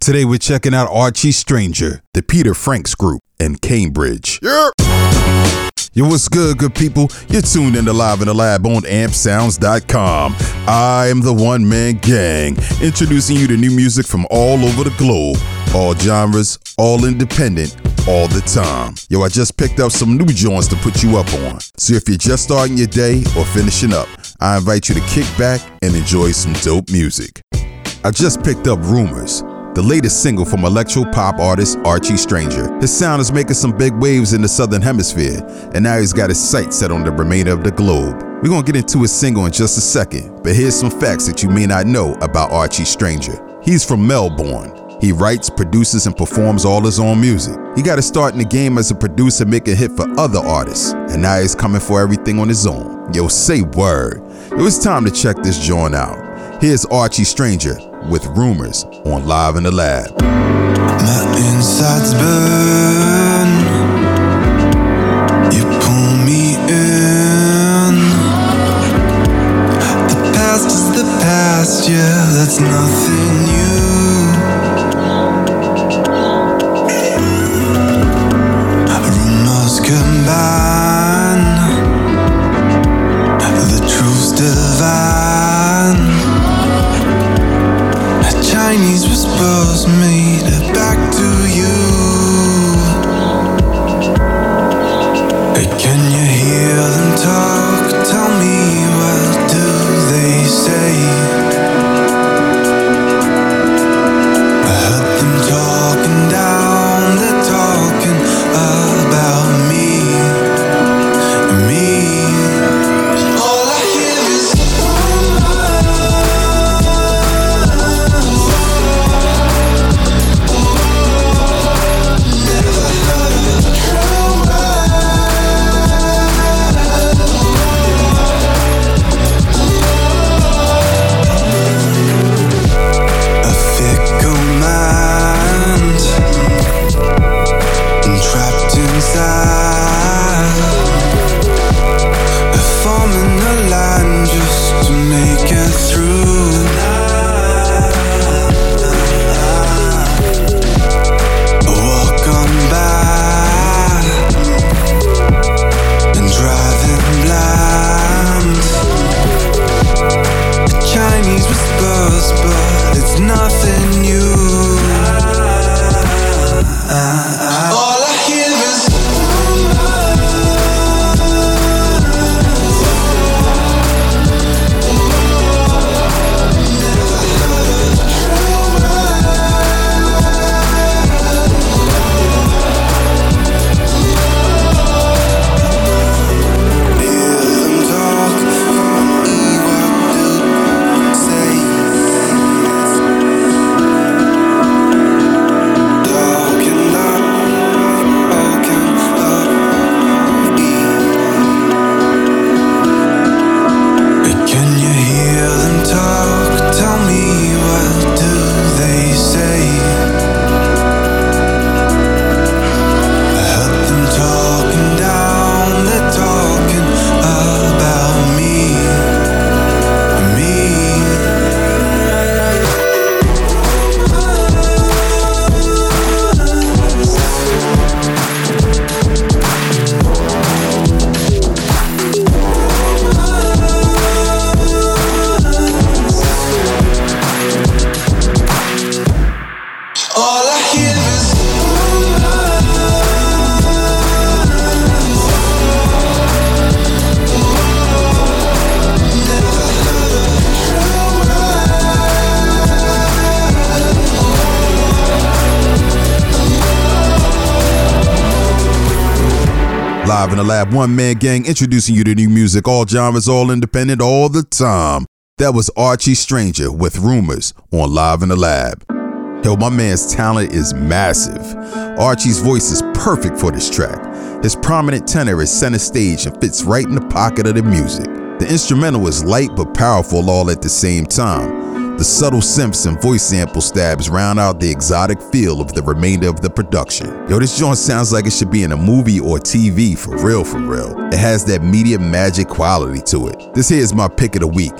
Today we're checking out Archie Stranger, the Peter Franks Group, and Cambridge. Yeah. Yo, what's good, good people? You're tuned in to Live in the Lab on ampsounds.com. I am the one man gang, introducing you to new music from all over the globe. All genres, all independent, all the time. Yo, I just picked up some new joints to put you up on. So if you're just starting your day or finishing up, I invite you to kick back and enjoy some dope music. I just picked up Rumors, the latest single from electro pop artist Archie Stranger. His sound is making some big waves in the southern hemisphere, and now he's got his sights set on the remainder of the globe. We're gonna get into his single in just a second, but here's some facts that you may not know about Archie Stranger. He's from Melbourne. He writes, produces, and performs all his own music. He got to start in the game as a producer, making hit for other artists, and now he's coming for everything on his own. Yo, say word. It was time to check this joint out. Here's Archie Stranger with Rumors on Live in the Lab. My insides burn. Can you hear them talk? Live in the Lab, one man gang introducing you to new music, all genres, all independent, all the time. That was Archie Stranger with Rumors on Live in the Lab. Yo, my man's talent is massive. Archie's voice is perfect for this track. His prominent tenor is center stage and fits right in the pocket of the music. The instrumental is light but powerful all at the same time. The subtle and voice sample stabs round out the exotic feel of the remainder of the production. Yo, this joint sounds like it should be in a movie or TV for real, for real. It has that media magic quality to it. This here is my pick of the week.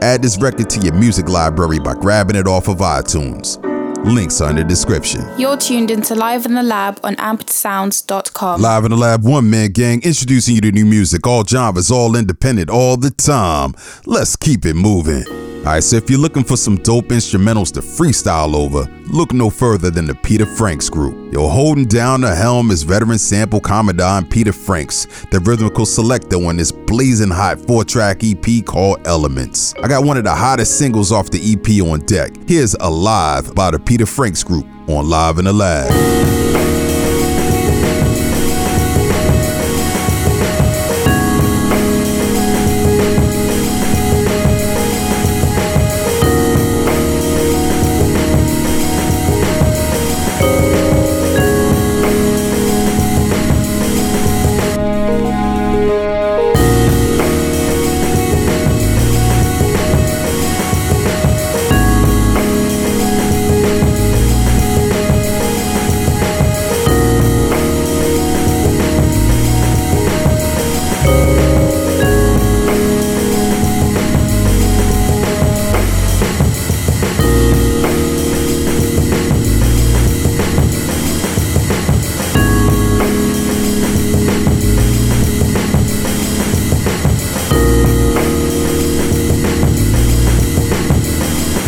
Add this record to your music library by grabbing it off of iTunes. Links are in the description. You're tuned into Live in the Lab on ampersounds.com. Live in the Lab, one man gang, introducing you to new music, all genres, all independent, all the time. Let's keep it moving. Alright, so if you're looking for some dope instrumentals to freestyle over, look no further than the Peter Franks group. Yo, holding down the helm is veteran sample commandant Peter Franks, the rhythmical selector on this blazing hot four track EP called Elements. I got one of the hottest singles off the EP on deck. Here's Alive by the Peter Franks group on Live and the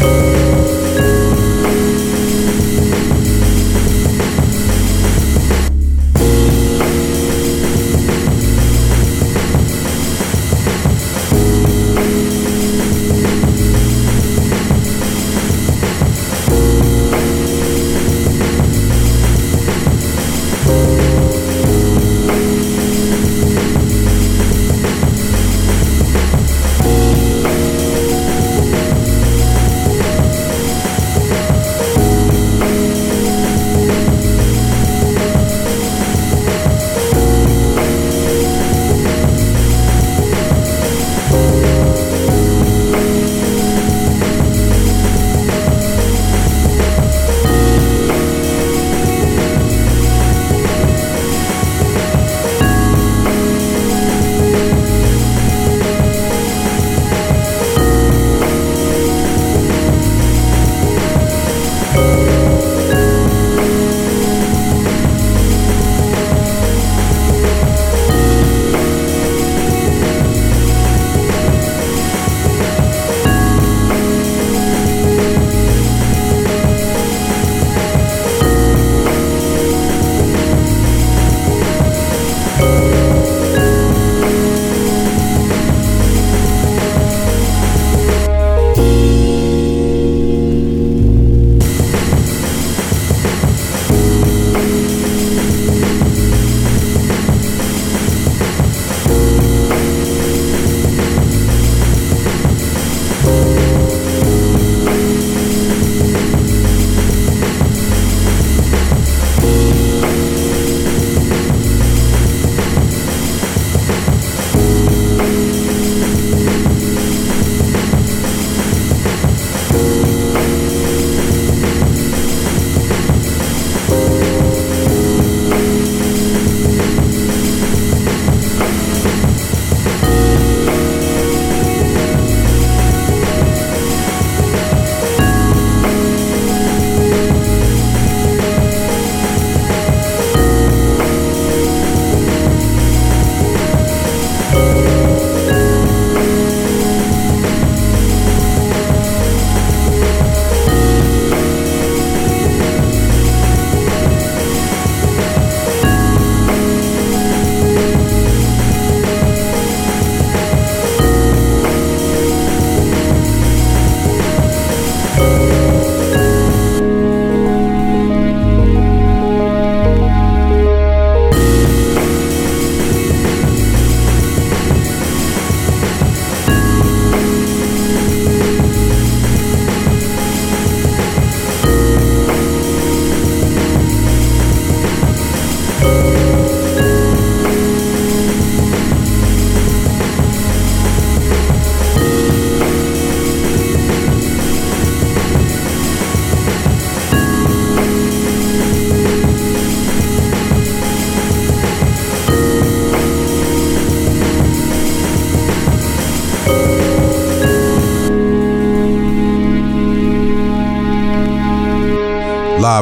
Bye.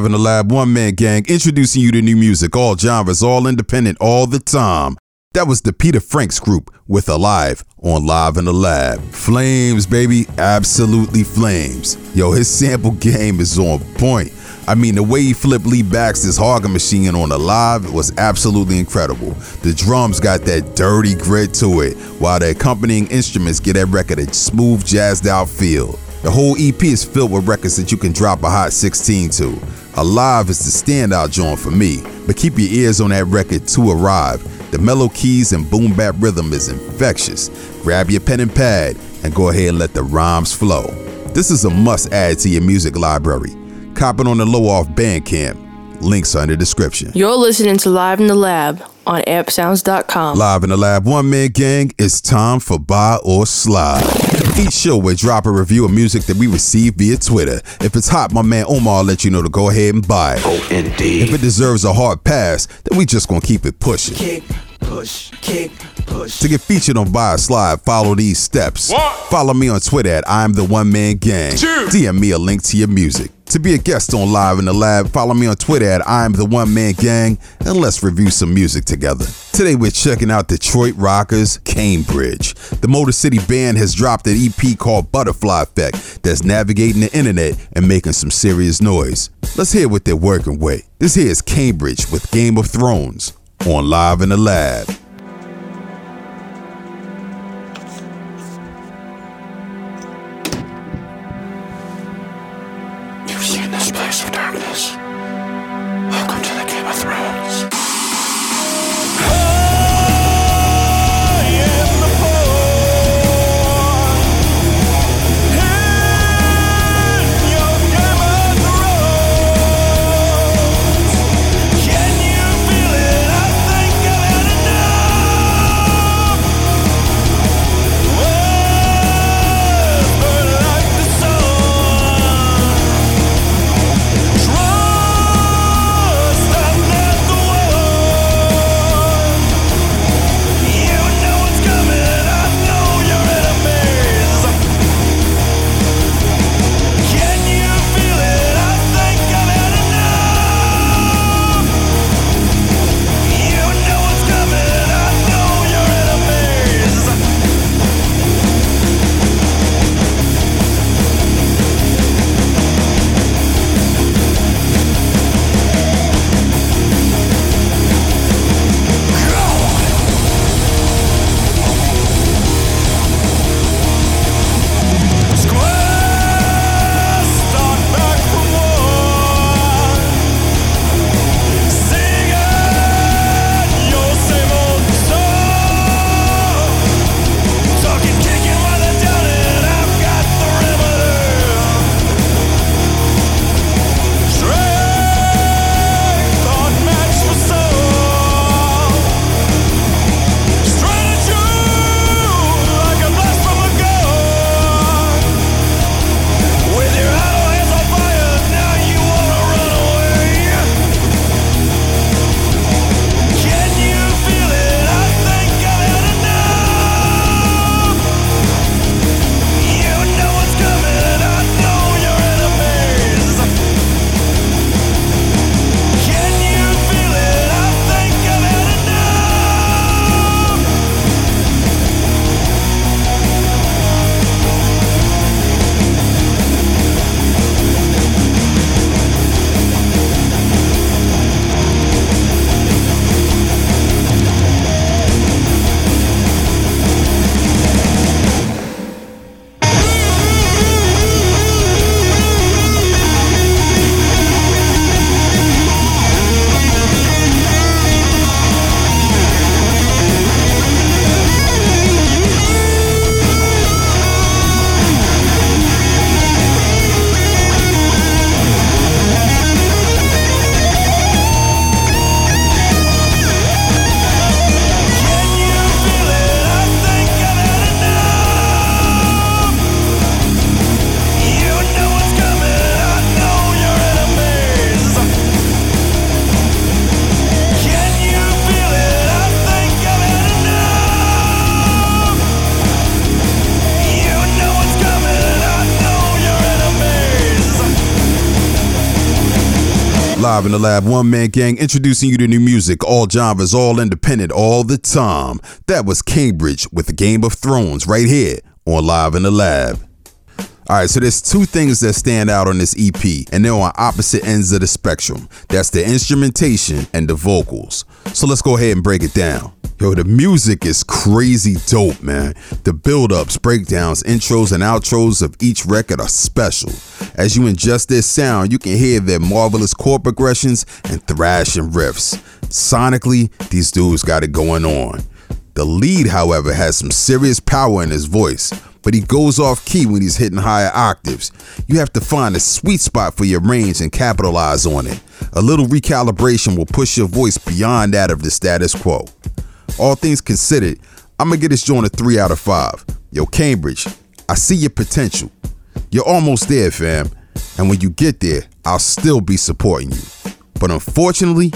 Live in the lab, one man gang, introducing you to new music, all genres, all independent, all the time. That was the Peter Franks group with Alive on Live in the Lab. Flames, baby, absolutely flames. Yo, his sample game is on point. I mean, the way he flipped Lee Baxter's Hargan machine on Alive was absolutely incredible. The drums got that dirty grit to it, while the accompanying instruments get that record a smooth, jazzed out feel. The whole EP is filled with records that you can drop a hot 16 to. Alive is the standout joint for me, but keep your ears on that record to arrive. The mellow keys and boom bap rhythm is infectious. Grab your pen and pad and go ahead and let the rhymes flow. This is a must add to your music library. Copping on the low off Bandcamp. Links are in the description. You're listening to Live in the Lab on ampsounds.com. Live in the lab, one man gang, it's time for Buy or Slide. Each show we drop a review of music that we receive via Twitter. If it's hot, my man Omar will let you know to go ahead and buy it. Oh, indeed. If it deserves a hard pass, then we just gonna keep it pushing. Kick, push, kick, push. To get featured on Buy or Slide, follow these steps. One. Follow me on Twitter at I'm the One Man Gang. Two. DM me a link to your music. To be a guest on Live in the Lab, follow me on Twitter at I'm the One Man Gang, and let's review some music together. Today we're checking out Detroit Rockers Cambridge. The Motor City Band has dropped an EP called Butterfly Effect that's navigating the internet and making some serious noise. Let's hear what they're working with. This here is Cambridge with Game of Thrones on Live in the Lab. Live in the lab, one man gang introducing you to new music, all genres, all independent, all the time. That was Cambridge with the Game of Thrones right here on Live in the Lab. All right, so there's two things that stand out on this EP, and they're on opposite ends of the spectrum. That's the instrumentation and the vocals. So let's go ahead and break it down. Yo, the music is crazy dope, man. The build ups, breakdowns, intros, and outros of each record are special. As you ingest their sound, you can hear their marvelous chord progressions and thrashing riffs. Sonically, these dudes got it going on. The lead, however, has some serious power in his voice, but he goes off key when he's hitting higher octaves. You have to find a sweet spot for your range and capitalize on it. A little recalibration will push your voice beyond that of the status quo. All things considered, I'm gonna get this joint a 3 out of 5. Yo, Cambridge, I see your potential. You're almost there, fam. And when you get there, I'll still be supporting you. But unfortunately,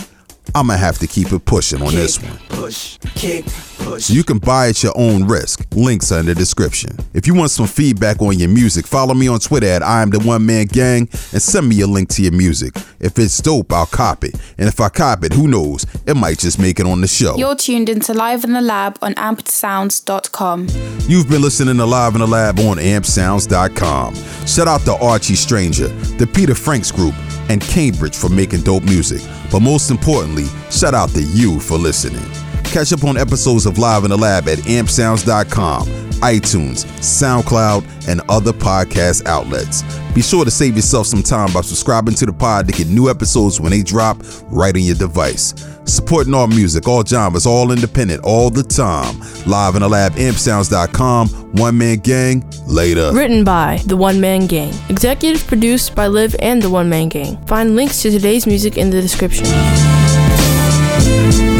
I'm gonna have to keep it pushing on this one. Push, kick, push. So you can buy at your own risk. Links are in the description. If you want some feedback on your music, follow me on Twitter at I am the one man gang and send me a link to your music. If it's dope, I'll cop it. And if I cop it, who knows? It might just make it on the show. You're tuned into Live in the Lab on ampedsounds.com. You've been listening to Live in the Lab on ampsounds.com. Shout out to Archie Stranger, the Peter Franks Group, and Cambridge for making dope music. But most importantly, shout out to you for listening. Catch up on episodes of Live in the Lab at ampsounds.com, iTunes, SoundCloud, and other podcast outlets. Be sure to save yourself some time by subscribing to the pod to get new episodes when they drop right on your device. Supporting all music, all genres, all independent, all the time. Live in the Lab, ampsounds.com, one man gang, later. Written by The One Man Gang. Executive produced by Liv and The One Man Gang. Find links to today's music in the description. Thank you.